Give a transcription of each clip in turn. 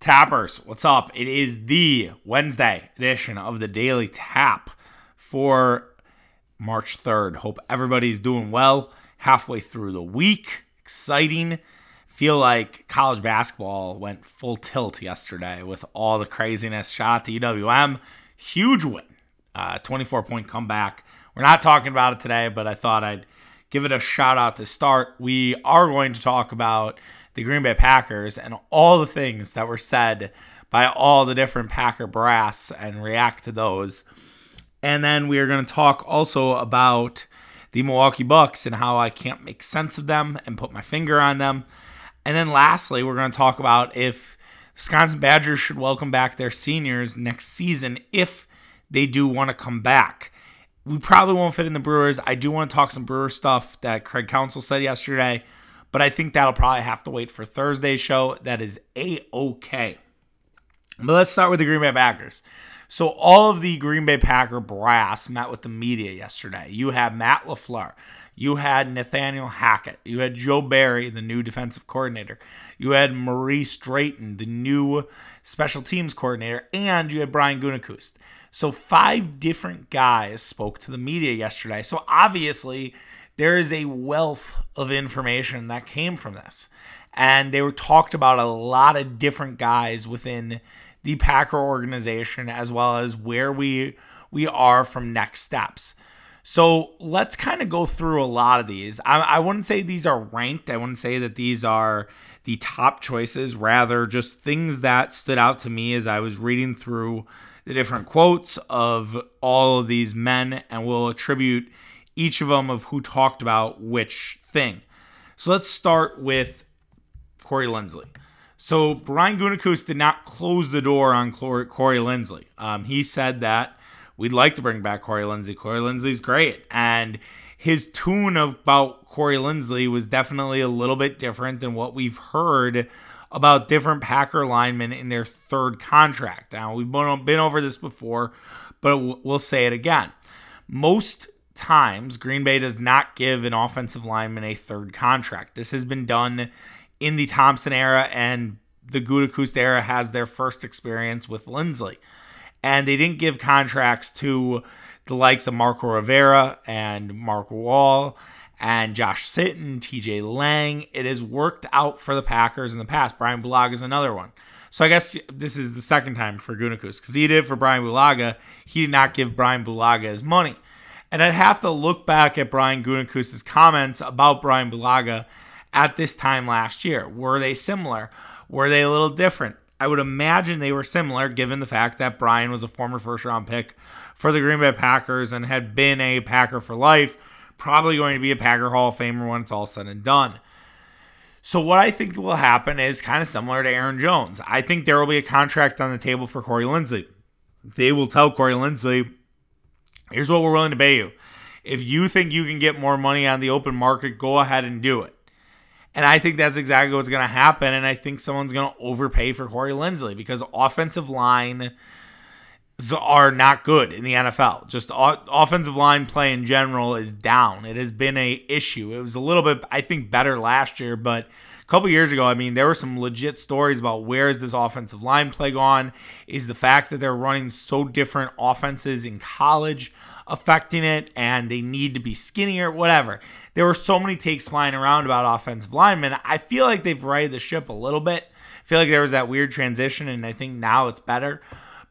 Tappers, what's up? It is the Wednesday edition of the Daily Tap for March 3rd. Hope everybody's doing well halfway through the week. Exciting. Feel like college basketball went full tilt yesterday with all the craziness. Shout out to UWM. Huge win. Uh, 24 point comeback. We're not talking about it today, but I thought I'd give it a shout out to start. We are going to talk about the Green Bay Packers and all the things that were said by all the different Packer brass and react to those. And then we are going to talk also about the Milwaukee Bucks and how I can't make sense of them and put my finger on them. And then lastly, we're going to talk about if Wisconsin Badgers should welcome back their seniors next season if they do want to come back. We probably won't fit in the Brewers. I do want to talk some Brewer stuff that Craig Counsell said yesterday but I think that'll probably have to wait for Thursday's show. That is a okay. But let's start with the Green Bay Packers. So all of the Green Bay Packer brass met with the media yesterday. You had Matt LaFleur. You had Nathaniel Hackett. You had Joe Barry, the new defensive coordinator. You had Maurice Drayton, the new special teams coordinator, and you had Brian Gutekunst. So five different guys spoke to the media yesterday. So obviously there is a wealth of information that came from this. And they were talked about a lot of different guys within the Packer organization as well as where we we are from next steps. So let's kind of go through a lot of these. I, I wouldn't say these are ranked. I wouldn't say that these are the top choices. Rather, just things that stood out to me as I was reading through the different quotes of all of these men, and we'll attribute each of them of who talked about which thing. So let's start with Corey Linsley. So Brian Gutekunst did not close the door on Corey Linsley. Um, he said that we'd like to bring back Corey Linsley. Corey Linsley's great, and his tune about Corey Linsley was definitely a little bit different than what we've heard about different Packer linemen in their third contract. Now we've been over this before, but we'll say it again. Most times, Green Bay does not give an offensive lineman a third contract. This has been done in the Thompson era, and the Gutekunst era has their first experience with Linsley. And they didn't give contracts to the likes of Marco Rivera and Mark Wall and Josh Sitton, TJ Lang. It has worked out for the Packers in the past. Brian Bulaga is another one. So I guess this is the second time for Gutekunst because he did for Brian Bulaga. He did not give Brian Bulaga his money. And I'd have to look back at Brian Gutekunst's comments about Brian Bulaga at this time last year. Were they similar? Were they a little different? I would imagine they were similar given the fact that Brian was a former first round pick for the Green Bay Packers and had been a Packer for life, probably going to be a Packer Hall of Famer when it's all said and done. So, what I think will happen is kind of similar to Aaron Jones. I think there will be a contract on the table for Corey Linsley. They will tell Corey Linsley, Here's what we're willing to pay you. If you think you can get more money on the open market, go ahead and do it. And I think that's exactly what's going to happen. And I think someone's going to overpay for Corey Linsley because offensive line are not good in the NFL. Just offensive line play in general is down. It has been a issue. It was a little bit, I think, better last year, but couple years ago, I mean, there were some legit stories about where is this offensive line play gone? Is the fact that they're running so different offenses in college affecting it and they need to be skinnier, whatever. There were so many takes flying around about offensive linemen. I feel like they've righted the ship a little bit. I feel like there was that weird transition, and I think now it's better.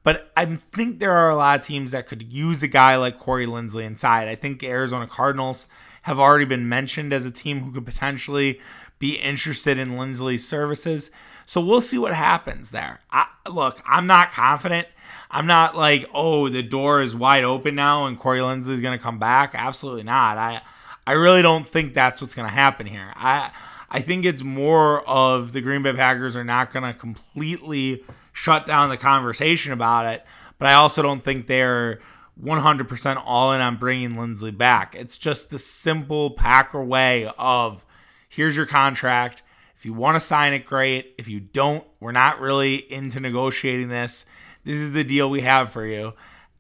But I think there are a lot of teams that could use a guy like Corey Linsley inside. I think Arizona Cardinals have already been mentioned as a team who could potentially be interested in Linsley's services. So we'll see what happens there. I, look, I'm not confident. I'm not like, oh, the door is wide open now and Corey Linsley is going to come back. Absolutely not. I I really don't think that's what's going to happen here. I I think it's more of the Green Bay Packers are not going to completely shut down the conversation about it, but I also don't think they're 100% all in on bringing Linsley back. It's just the simple Packer way of here's your contract. If you want to sign it, great. If you don't, we're not really into negotiating this. This is the deal we have for you.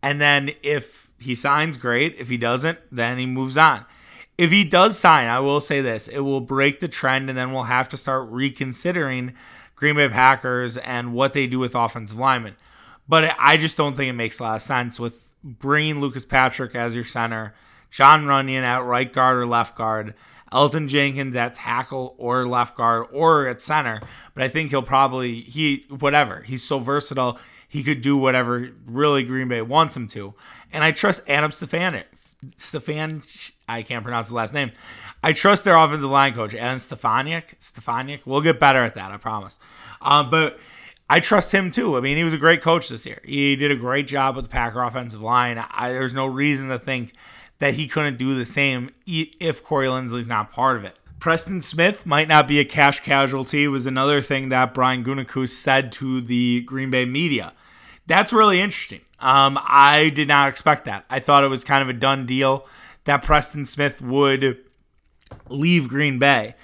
And then if he signs, great. If he doesn't, then he moves on. If he does sign, I will say this it will break the trend, and then we'll have to start reconsidering Green Bay Packers and what they do with offensive linemen. But I just don't think it makes a lot of sense with bringing Lucas Patrick as your center, Jon Runyan at right guard or left guard, Elgton Jenkins at tackle or left guard or at center. But I think he'll probably he whatever. He's so versatile. He could do whatever really Green Bay wants him to. And I trust Adam Stefan Stefan I can't pronounce the last name. I trust their offensive line coach, Adam Stefaniak. Stefaniak. We'll get better at that, I promise. Um, but I trust him too. I mean, he was a great coach this year. He did a great job with the Packer offensive line. I, there's no reason to think that he couldn't do the same if Corey Linsley's not part of it. Preston Smith might not be a cash casualty was another thing that Brian Gutekunst said to the Green Bay media. That's really interesting. Um, I did not expect that. I thought it was kind of a done deal that Preston Smith would leave Green Bay.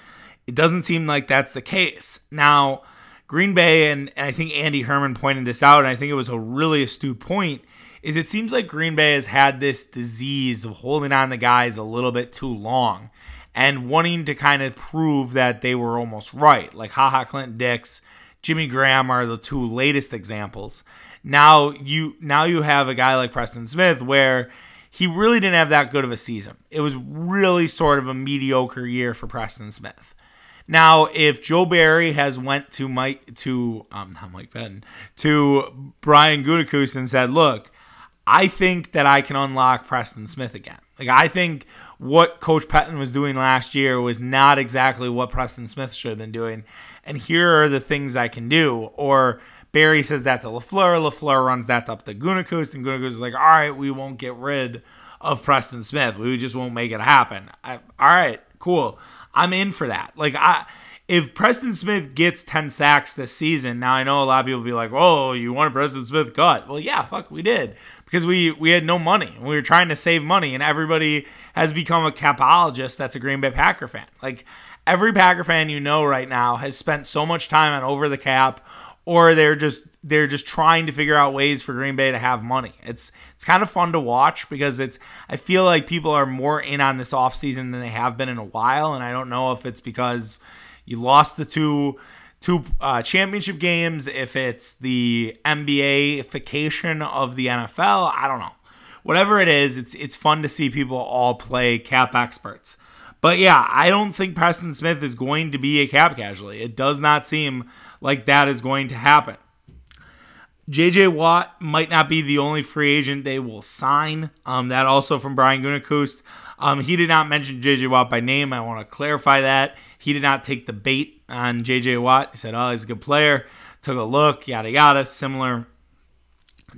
It doesn't seem like that's the case. Now, Green Bay, and, and I think Andy Herman pointed this out, and I think it was a really astute point, is it seems like Green Bay has had this disease of holding on to guys a little bit too long and wanting to kind of prove that they were almost right. Like Ha Ha Clinton Dix, Jimmy Graham are the two latest examples. Now you now you have a guy like Preston Smith where he really didn't have that good of a season. It was really sort of a mediocre year for Preston Smith. Now, if Joe Barry has went to Mike to um not Mike Pettine to Brian Gutekunst and said, "Look, I think that I can unlock Preston Smith again." Like I think what Coach Pettine was doing last year was not exactly what Preston Smith should have been doing, and here are the things I can do. Or Barry says that to LaFleur. LaFleur runs that up to Gutekunst, and Gutekunst is like, all right, we won't get rid of Preston Smith. We just won't make it happen. I, all right, cool. I'm in for that. Like, I if Preston Smith gets 10 sacks this season, now I know a lot of people will be like, oh, you wanted Preston Smith cut. Well, yeah, fuck, we did. Because we, we had no money. We were trying to save money, and everybody has become a capologist that's a Green Bay Packer fan. Like, every Packer fan you know right now has spent so much time on over the cap or they're just they're just trying to figure out ways for Green Bay to have money. It's it's kind of fun to watch because it's I feel like people are more in on this offseason than they have been in a while and I don't know if it's because you lost the two two uh, championship games, if it's the NBAification of the NFL, I don't know. Whatever it is, it's it's fun to see people all play cap experts. But yeah, I don't think Preston Smith is going to be a cap casualty. It does not seem like that is going to happen. JJ Watt might not be the only free agent they will sign. Um, that also from Brian Gutekunst. Um, he did not mention JJ Watt by name. I want to clarify that. He did not take the bait on JJ Watt. He said, oh, he's a good player. Took a look, yada, yada. Similar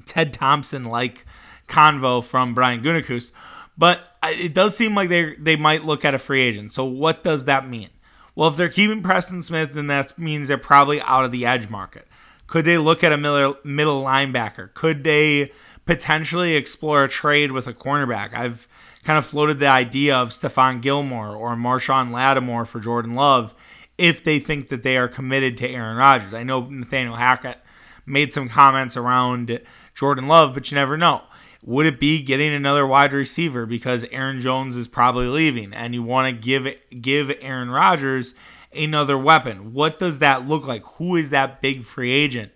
Ted Thompson like convo from Brian Gutekunst. But it does seem like they they might look at a free agent. So what does that mean? Well, if they're keeping Preston Smith, then that means they're probably out of the edge market. Could they look at a middle, middle linebacker? Could they potentially explore a trade with a cornerback? I've kind of floated the idea of Stephon Gilmore or Marshon Lattimore for Jordan Love if they think that they are committed to Aaron Rodgers. I know Nathaniel Hackett made some comments around Jordan Love, but you never know. Would it be getting another wide receiver because Aaron Jones is probably leaving and you want to give give Aaron Rodgers another weapon? What does that look like? Who is that big free agent?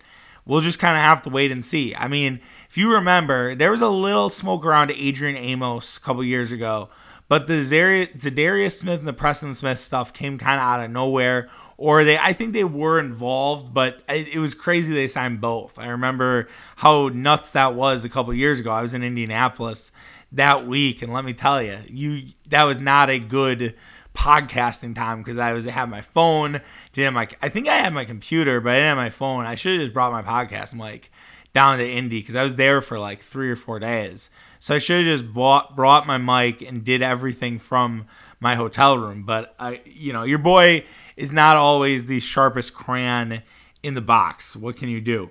We'll just kind of have to wait and see. I mean, if you remember, there was a little smoke around Adrian Amos a couple years ago, but the Za'Darius Smith and the Preston Smith stuff came kind of out of nowhere or they I think they were involved, but it, it was crazy they signed both. I remember how nuts that was a couple years ago. I was in Indianapolis that week, and let me tell you, you that was not a good podcasting time because I was had my phone, didn't have my I think I had my computer, but I didn't have my phone. I should have just brought my podcast mic down to Indy because I was there for like three or four days. So I should have just bought brought my mic and did everything from my hotel room. But I, you know, your boy is not always the sharpest crayon in the box. What can you do?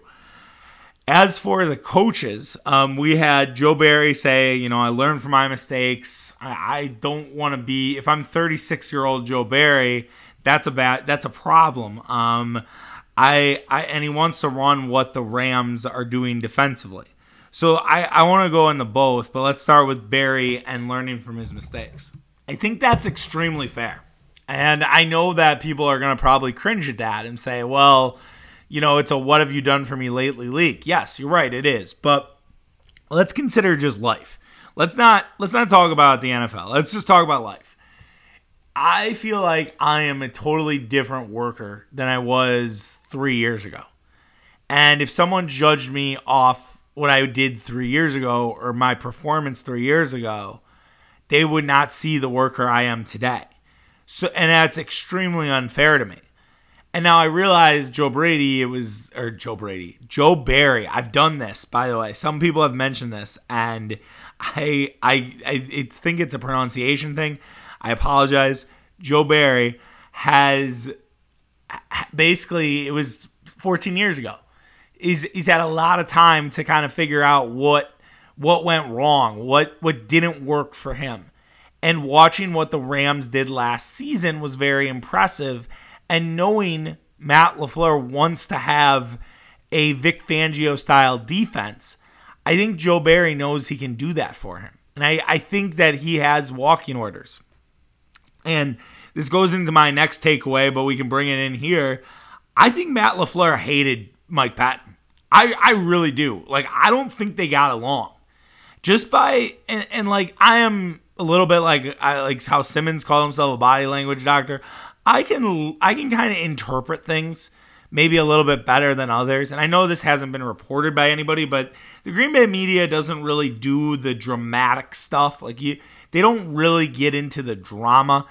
As for the coaches, um, we had Joe Barry say, you know, I learned from my mistakes. I, I don't want to be. If I'm 36 year old Joe Barry, that's a bad. That's a problem. Um, I, I and he wants to run what the Rams are doing defensively. So I, I want to go into both, but let's start with Barry and learning from his mistakes. I think that's extremely fair. And I know that people are going to probably cringe at that and say, well, you know, it's a what have you done for me lately leak. Yes, you're right, it is. But let's consider just life. Let's not let's not talk about the NFL. Let's just talk about life. I feel like I am a totally different worker than I was 3 years ago. And if someone judged me off what I did 3 years ago or my performance 3 years ago, they would not see the worker I am today. So and that's extremely unfair to me. And now I realize Joe Brady, it was, or Joe Brady, Joe Barry. I've done this, by the way. Some people have mentioned this, and I, I, I think it's a pronunciation thing. I apologize. Joe Barry has basically, it was 14 years ago. He's, he's had a lot of time to kind of figure out what what went wrong, what what didn't work for him. And watching what the Rams did last season was very impressive and knowing Matt LaFleur wants to have a Vic Fangio style defense, I think Joe Barry knows he can do that for him. And I, I think that he has walking orders. And this goes into my next takeaway, but we can bring it in here. I think Matt LaFleur hated Mike Pettine. I, I really do. Like, I don't think they got along. Just by, and, and like, I am a little bit like, I, like how Simmons called himself a body language doctor. I can I can kind of interpret things maybe a little bit better than others. And I know this hasn't been reported by anybody, but the Green Bay media doesn't really do the dramatic stuff. Like you they don't really get into the drama.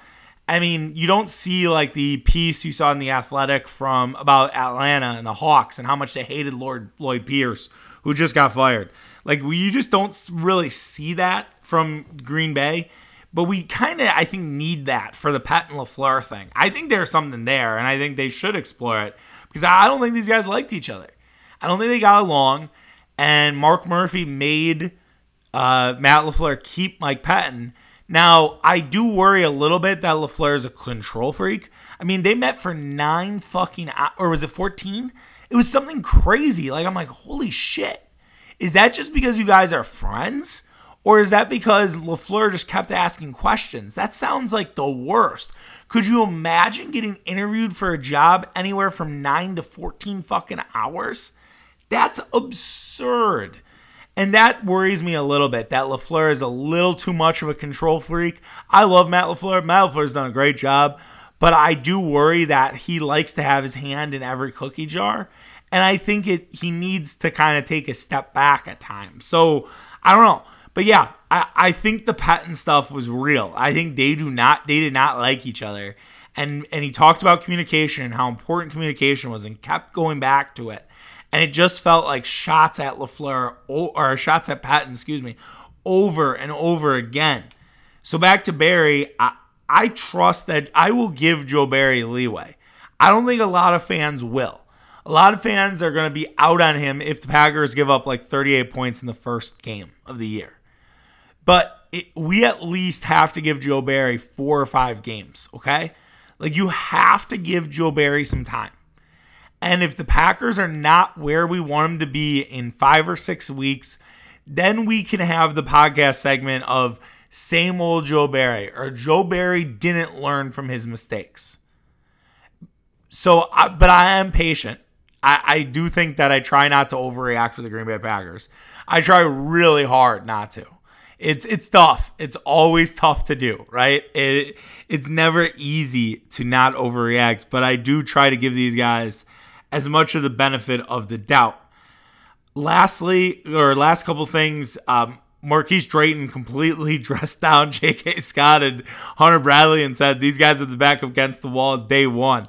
I mean, you don't see like the piece you saw in the Athletic from about Atlanta and the Hawks and how much they hated Lord Lloyd Pierce, who just got fired. Like you just don't really see that from Green Bay. But we kind of, I think, need that for the Pat and LaFleur thing. I think there's something there, and I think they should explore it because I don't think these guys liked each other. I don't think they got along. And Mark Murphy made uh, Matt LaFleur keep Mike Pettine. Now, I do worry a little bit that LaFleur is a control freak. I mean, they met for nine fucking or was it 14? It was something crazy. Like, I'm like, holy shit. Is that just because you guys are friends? Or is that because LaFleur just kept asking questions? That sounds like the worst. Could you imagine getting interviewed for a job anywhere from 9 to 14 fucking hours? That's absurd. And that worries me a little bit that LaFleur is a little too much of a control freak. I love Matt LaFleur. Matt LaFleur's done a great job, but I do worry that he likes to have his hand in every cookie jar. And I think it he needs to kind of take a step back at times. So I don't know. But yeah, I, I think the Pettine stuff was real. I think they do not they did not like each other. And and he talked about communication and how important communication was and kept going back to it. And it just felt like shots at LaFleur or shots at Pettine, excuse me, over and over again. So back to Barry, I, I trust that I will give Joe Barry leeway. I don't think a lot of fans will. A lot of fans are going to be out on him if the Packers give up like 38 points in the first game of the year. But it, we at least have to give Joe Barry four or five games, okay? Like you have to give Joe Barry some time. And if the Packers are not where we want them to be in five or six weeks, then we can have the podcast segment of same old Joe Barry or Joe Barry didn't learn from his mistakes. So, but I am patient. I, I do think that I try not to overreact for the Green Bay Packers. I try really hard not to it's it's tough. It's always tough to do, right? It it's never easy to not overreact, but I do try to give these guys as much of the benefit of the doubt. Lastly, or last couple things, um, Marquise Drayton completely dressed down J.K. Scott and Hunter Bradley and said these guys at the back against the wall day one.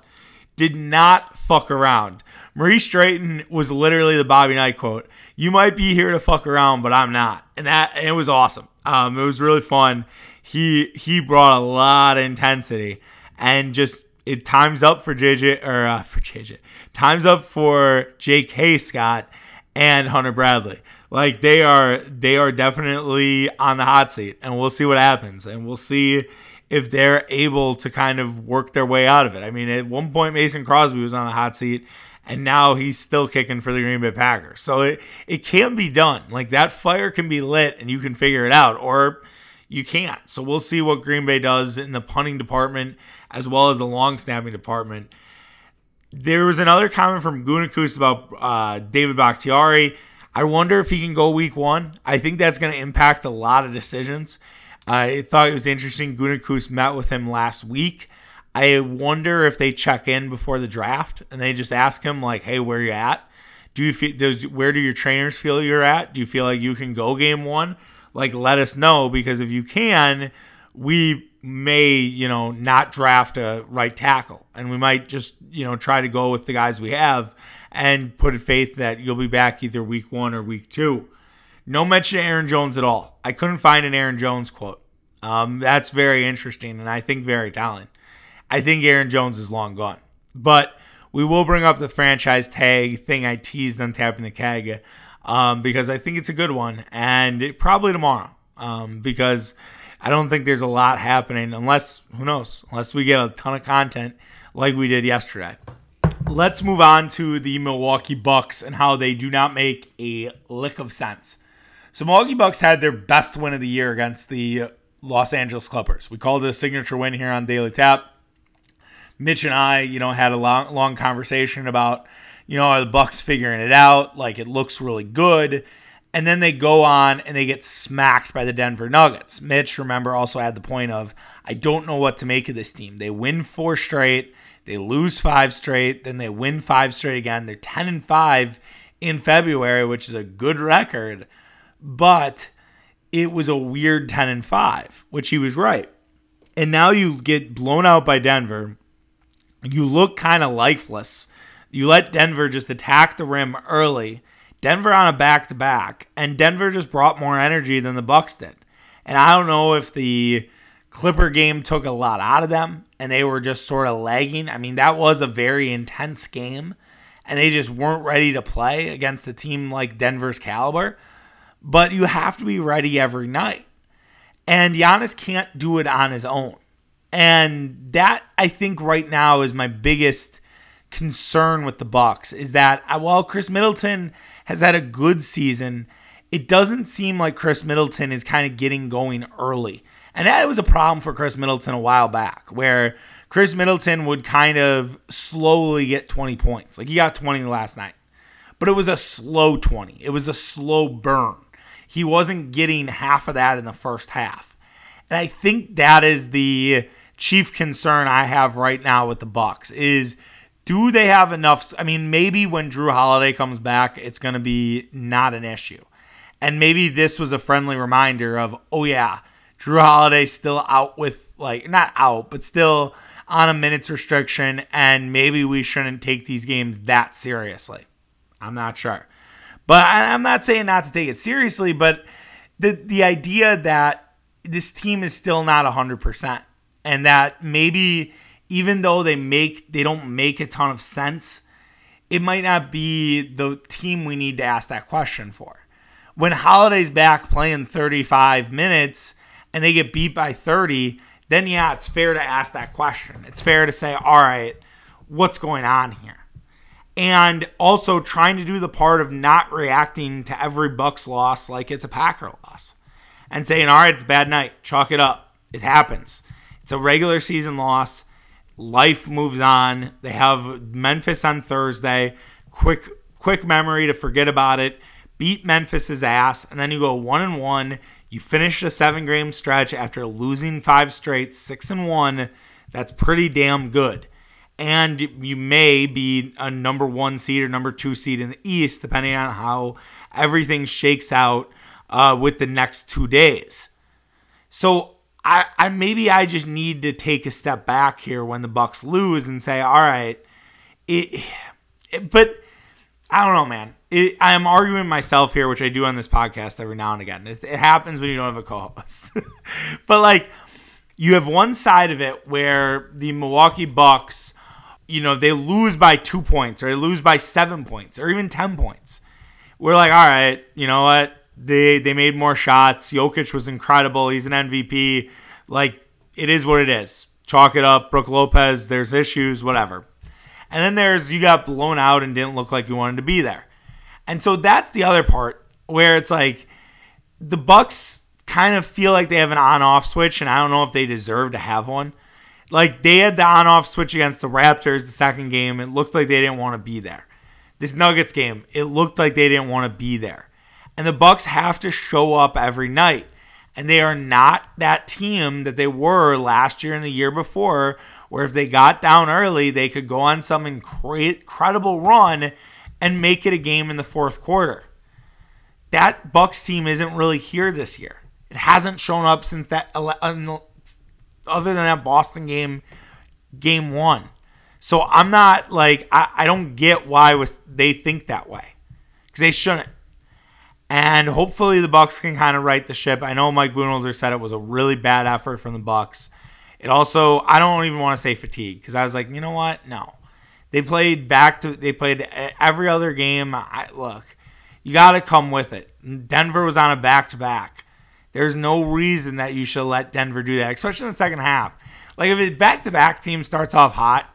Did not fuck around. Maurice Drayton was literally the Bobby Knight quote you might be here to fuck around, but I'm not. And that it was awesome. Um, it was really fun. He he brought a lot of intensity and just it times up for JJ or uh, for JJ. Times up for JK Scott and Hunter Bradley. Like they are they are definitely on the hot seat and we'll see what happens and we'll see if they're able to kind of work their way out of it. I mean, at one point Mason Crosby was on the hot seat and now he's still kicking for the Green Bay Packers. So it, it can be done. Like that fire can be lit and you can figure it out, or you can't. So we'll see what Green Bay does in the punting department as well as the long snapping department. There was another comment from Gutekunst about uh, David Bakhtiari. I wonder if he can go week one. I think that's going to impact a lot of decisions. I thought it was interesting. Gutekunst met with him last week. I wonder if they check in before the draft and they just ask him like, "Hey, where you at? Do you feel? Does where do your trainers feel you're at? Do you feel like you can go game one? Like, let us know because if you can, we may, you know, not draft a right tackle. And we might just, you know, try to go with the guys we have and put faith that you'll be back either week one or week two. No mention of Aaron Jones at all. I couldn't find an Aaron Jones quote. Um, that's very interesting and I think very telling. I think Aaron Jones is long gone. But we will bring up the franchise tag thing I teased on tapping the keg um, because I think it's a good one. And it, probably tomorrow um, because I don't think there's a lot happening unless, who knows, unless we get a ton of content like we did yesterday. Let's move on to the Milwaukee Bucks and how they do not make a lick of sense. So Milwaukee Bucks had their best win of the year against the Los Angeles Clippers. We called it a signature win here on Daily Tap. Mitch and I, you know, had a long, long conversation about, you know, are the Bucks figuring it out? Like it looks really good. And then they go on and they get smacked by the Denver Nuggets. Mitch, remember, also had the point of, I don't know what to make of this team. They win four straight, they lose five straight, then they win five straight again. They're 10 and 5 in February, which is a good record. But it was a weird 10 and 5, which he was right. And now you get blown out by Denver. You look kind of lifeless. You let Denver just attack the rim early Denver on a back to back, and Denver just brought more energy than the Bucks did. And I don't know if the Clipper game took a lot out of them and they were just sort of lagging. I mean, that was a very intense game, and they just weren't ready to play against a team like Denver's caliber. But you have to be ready every night. And Giannis can't do it on his own. And that I think right now is my biggest concern with the Bucks is that uh, while Khris Middleton has had a good season, it doesn't seem like Khris Middleton is kind of getting going early. And that was a problem for Khris Middleton a while back, where Khris Middleton would kind of slowly get 20 points. Like he got 20 last night, but it was a slow 20. It was a slow burn. He wasn't getting half of that in the first half. And I think that is the chief concern I have right now with the Bucks is do they have enough? I mean, maybe when Jrue Holiday comes back, it's going to be not an issue. And maybe this was a friendly reminder of, oh, yeah, Jrue Holiday still out with, like, not out, but still on a minutes restriction. And maybe we shouldn't take these games that seriously. I'm not sure. But I'm not saying not to take it seriously, but the, the idea that this team is still not 100% and that maybe even though they make they don't make a ton of sense, it might not be the team we need to ask that question for. When Holiday's back playing 35 minutes and they get beat by 30, then yeah, it's fair to ask that question. It's fair to say, all right, what's going on here? And also trying to do the part of not reacting to every Bucks loss like it's a Packer loss. And saying, all right, it's a bad night. Chalk it up. It happens. It's a regular season loss life moves on. They have Memphis on Thursday. Quick quick memory to forget about it. Beat Memphis's ass, and then you go one and one. You finish the seven game stretch after losing five straight, six and one. That's pretty damn good. And you may be a number one seed or number two seed in the East, depending on how everything shakes out uh, with the next two days. So I, I maybe I just need to take a step back here when the Bucks lose and say, all right, it, it but I don't know, man. It, I am arguing myself here, which I do on this podcast every now and again. It, it happens when you don't have a co-host, but like you have one side of it where the Milwaukee Bucks, you know, they lose by two points or they lose by seven points or even ten points. We're like, all right, you know what? They they made more shots. Jokic was incredible. He's an MVP. Like it is what it is. Chalk it up. Brook Lopez. There's issues. Whatever. And then there's you got blown out and didn't look like you wanted to be there. And so that's the other part where it's like the Bucks kind of feel like they have an on-off switch, and I don't know if they deserve to have one. Like they had the on-off switch against the Raptors the second game. It looked like they didn't want to be there. This Nuggets game, it looked like they didn't want to be there. And the Bucks have to show up every night. And they are not that team that they were last year and the year before, where if they got down early, they could go on some incredible run and make it a game in the fourth quarter. That Bucks team isn't really here this year. It hasn't shown up since that other than that Boston game, game one. So I'm not like I, I don't get why was they think that way because they shouldn't. And hopefully the Bucks can kind of right the ship. I know Mike Budenholzer said it was a really bad effort from the Bucks. It also I don't even want to say fatigue because I was like, you know what? No, they played back to they played every other game. I look, you got to come with it. Denver was on a back to back. There's no reason that you should let Denver do that, especially in the second half. Like if a back to back team starts off hot,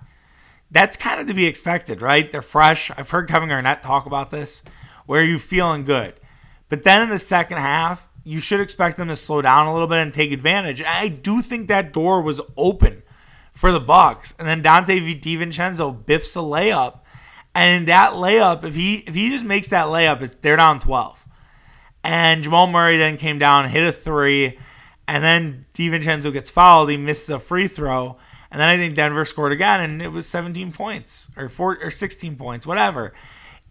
that's kind of to be expected, right? They're fresh. I've heard Kevin Garnett talk about this. Where you feeling good? But then in the second half, you should expect them to slow down a little bit and take advantage. I do think that door was open for the Bucks, and then Donte DiVincenzo biffs a layup, and that layup, if he if he just makes that layup, it's they're down twelve. And Jamal Murray then came down, hit a three, and then DiVincenzo gets fouled. He misses a free throw. And then I think Denver scored again, and it was 17 points or four or 16 points, whatever.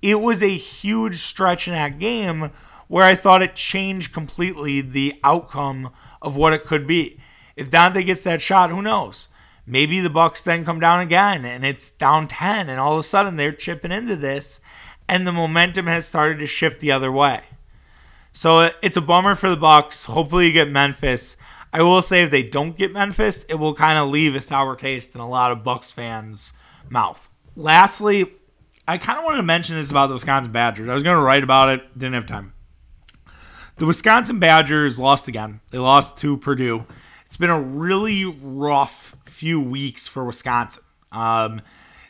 It was a huge stretch in that game where I thought it changed completely the outcome of what it could be. If Donte gets that shot, who knows? Maybe the Bucks then come down again and it's down 10 and all of a sudden they're chipping into this and the momentum has started to shift the other way. So it's a bummer for the Bucks. Hopefully, you get Memphis. I will say if they don't get Memphis, it will kind of leave a sour taste in a lot of Bucks fans' mouth. Lastly, I kind of wanted to mention this about the Wisconsin Badgers. I was going to write about it, didn't have time. The Wisconsin Badgers lost again. They lost to Purdue. It's been a really rough few weeks for Wisconsin. Um,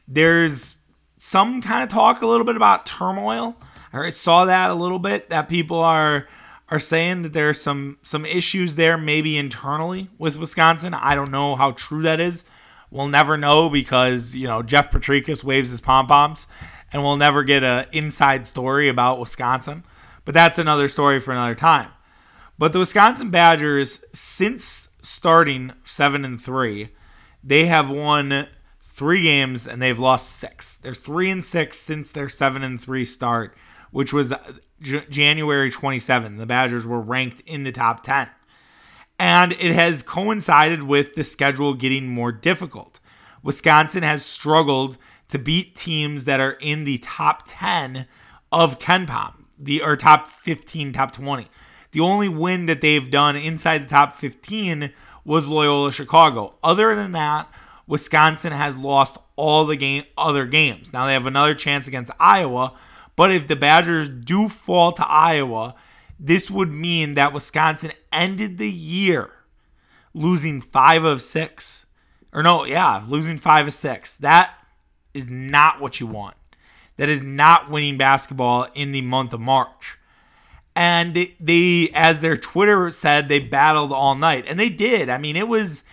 there's some kind of talk a little bit about turmoil I saw that a little bit that people are are saying that there's some some issues there maybe internally with Wisconsin. I don't know how true that is. We'll never know because you know Jeff Potrykus waves his pom poms, and we'll never get an inside story about Wisconsin. But that's another story for another time. But the Wisconsin Badgers, since starting seven and three, they have won three games and they've lost six. They're three and six since their seven and three start which was J- January 27. The Badgers were ranked in the top 10. And it has coincided with the schedule getting more difficult. Wisconsin has struggled to beat teams that are in the top 10 of KenPom, the or top 15, top 20. The only win that they've done inside the top 15 was Loyola Chicago. Other than that, Wisconsin has lost all the game other games. Now they have another chance against Iowa, but if the Badgers do fall to Iowa, this would mean that Wisconsin ended the year losing five of six. Or no, yeah, losing five of six. That is not what you want. That is not winning basketball in the month of March. And they, as their Twitter said, they battled all night. And they did. I mean, it was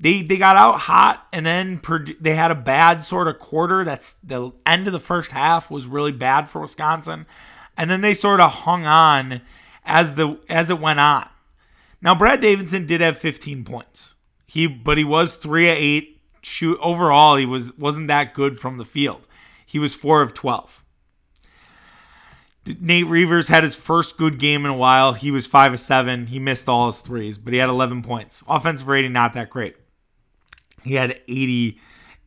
they they got out hot and then they had a bad sort of quarter. That's the end of the first half was really bad for Wisconsin, and then they sort of hung on as the as it went on. Now Brad Davison did have 15 points. He but he was three of eight. Shoot overall, he was wasn't that good from the field. He was four of 12. Nate Reuvers had his first good game in a while. He was five of seven. He missed all his threes, but he had 11 points. Offensive rating not that great. He had 80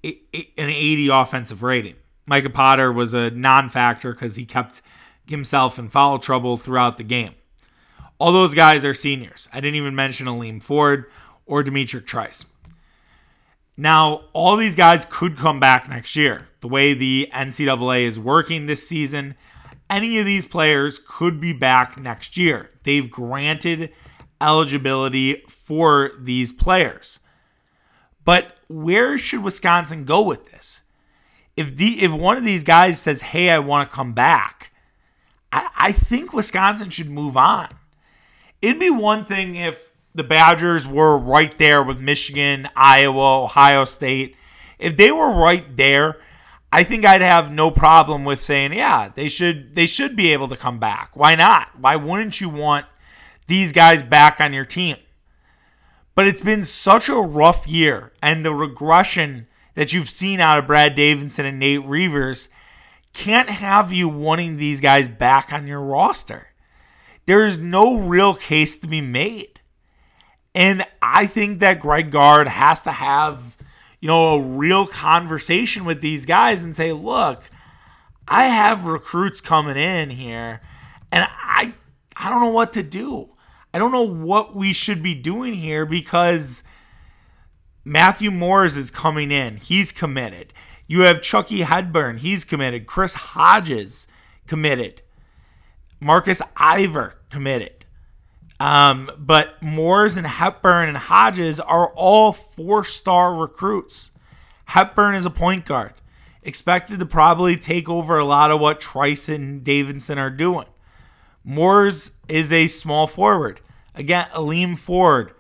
an 80 offensive rating. Micah Potter was a non-factor because he kept himself in foul trouble throughout the game. All those guys are seniors. I didn't even mention Aleem Ford or D'Mitrik Trice. Now, all these guys could come back next year. The way the NCAA is working this season, any of these players could be back next year. They've granted eligibility for these players. But where should Wisconsin go with this? If the if one of these guys says, "Hey, I want to come back," I, I think Wisconsin should move on. It'd be one thing if the Badgers were right there with Michigan, Iowa, Ohio State, if they were right there, I think I'd have no problem with saying, yeah, they should they should be able to come back. Why not? Why wouldn't you want these guys back on your team? But it's been such a rough year, and the regression that you've seen out of Brad Davison and Nate Reuvers can't have you wanting these guys back on your roster. There's no real case to be made. And I think that Greg Gard has to have, you know, a real conversation with these guys and say, look, I have recruits coming in here and I I don't know what to do. I don't know what we should be doing here because Matthew Mors is coming in. He's committed. You have Chucky Hepburn. He's committed. Chris Hodges committed. Markus Ilver committed. Um, but Mors and Hepburn and Hodges are all four star recruits. Hepburn is a point guard, expected to probably take over a lot of what Trice and Davison are doing. Mors is a small forward. Again, Aleem Ford,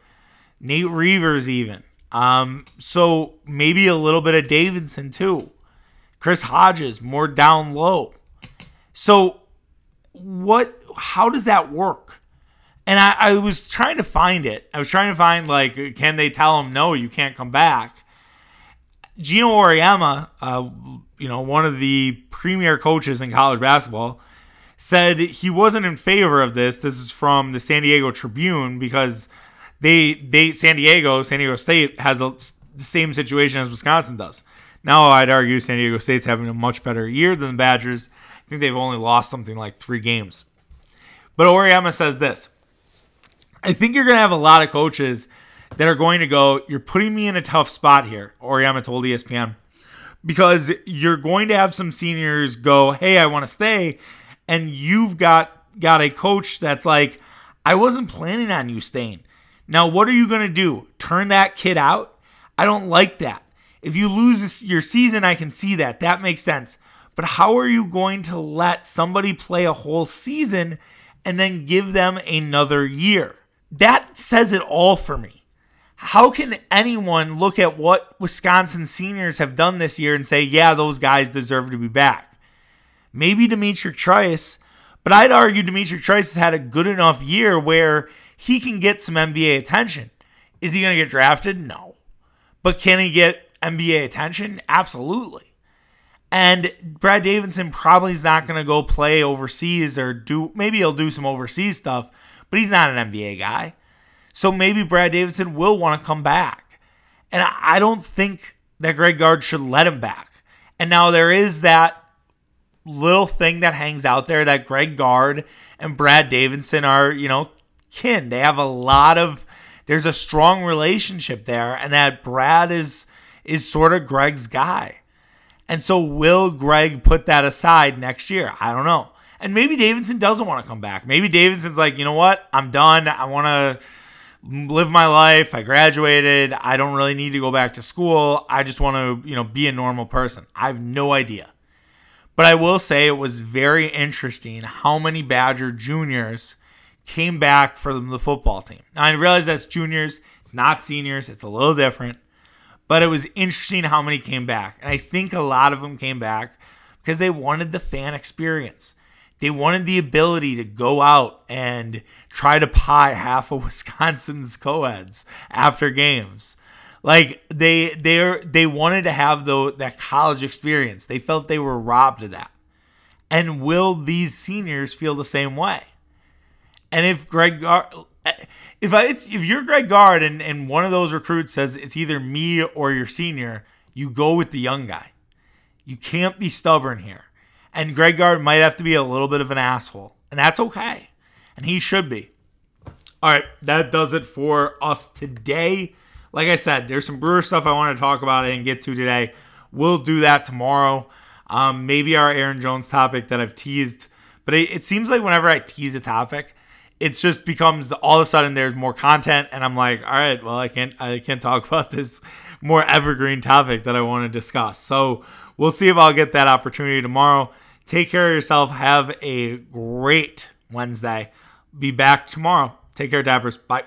Nate Reuvers, even. Um, so maybe a little bit of Davison too. Chris Hodges, more down low. So what how does that work? And I, I was trying to find it. I was trying to find like, can they tell him no, you can't come back? Geno Auriemma, uh, you know, one of the premier coaches in college basketball, said he wasn't in favor of this. This is from the San Diego Tribune because they they San Diego San Diego State has a, the same situation as Wisconsin does. Now I'd argue San Diego State's having a much better year than the Badgers. I think they've only lost something like three games. But Auriemma says this. I think you're going to have a lot of coaches that are going to go, You're putting me in a tough spot here, Auriemma told ESPN, because you're going to have some seniors go, Hey, I want to stay and you've got got a coach that's like, I wasn't planning on you staying. Now, what are you going to do? Turn that kid out? I don't like that. If you lose your season, I can see that. That makes sense. But how are you going to let somebody play a whole season and then give them another year? That says it all for me. How can anyone look at what Wisconsin seniors have done this year and say, yeah, those guys deserve to be back? maybe D'Mitrik Trice, but I'd argue D'Mitrik Trice has had a good enough year where he can get some NBA attention. Is he going to get drafted? No. But can he get NBA attention? Absolutely. And Brad Davison probably is not going to go play overseas or do, maybe he'll do some overseas stuff, but he's not an NBA guy. So maybe Brad Davison will want to come back. And I don't think that Greg Gard should let him back. And now there is that little thing that hangs out there that Greg Gard and Brad Davison are, you know, kin. They have a lot of there's a strong relationship there and that Brad is is sort of Greg's guy. And so will Greg put that aside next year? I don't know. And maybe Davison doesn't want to come back. Maybe Davison's like, "You know what? I'm done. I want to live my life. I graduated. I don't really need to go back to school. I just want to, you know, be a normal person." I have no idea. But I will say it was very interesting how many Badger juniors came back for the football team. Now I realize that's juniors, it's not seniors, it's a little different. But it was interesting how many came back. And I think a lot of them came back because they wanted the fan experience. They wanted the ability to go out and try to pie half of Wisconsin's co-eds after games. Like they they they wanted to have the that college experience. They felt they were robbed of that. And will these seniors feel the same way? And if Greg Gard, if I, if you're Greg Gard and, and one of those recruits says it's either me or your senior, you go with the young guy. You can't be stubborn here. And Greg Gard might have to be a little bit of an asshole, and that's okay. And he should be. All right, that does it for us today like I said, there's some Brewer stuff I want to talk about and get to today. We'll do that tomorrow. Um, maybe our Aaron Jones topic that I've teased, but it, it seems like whenever I tease a topic, it just becomes all of a sudden there's more content, and I'm like, all right, well I can't I can't talk about this more evergreen topic that I want to discuss. So we'll see if I'll get that opportunity tomorrow. Take care of yourself. Have a great Wednesday. Be back tomorrow. Take care, Dappers. Bye.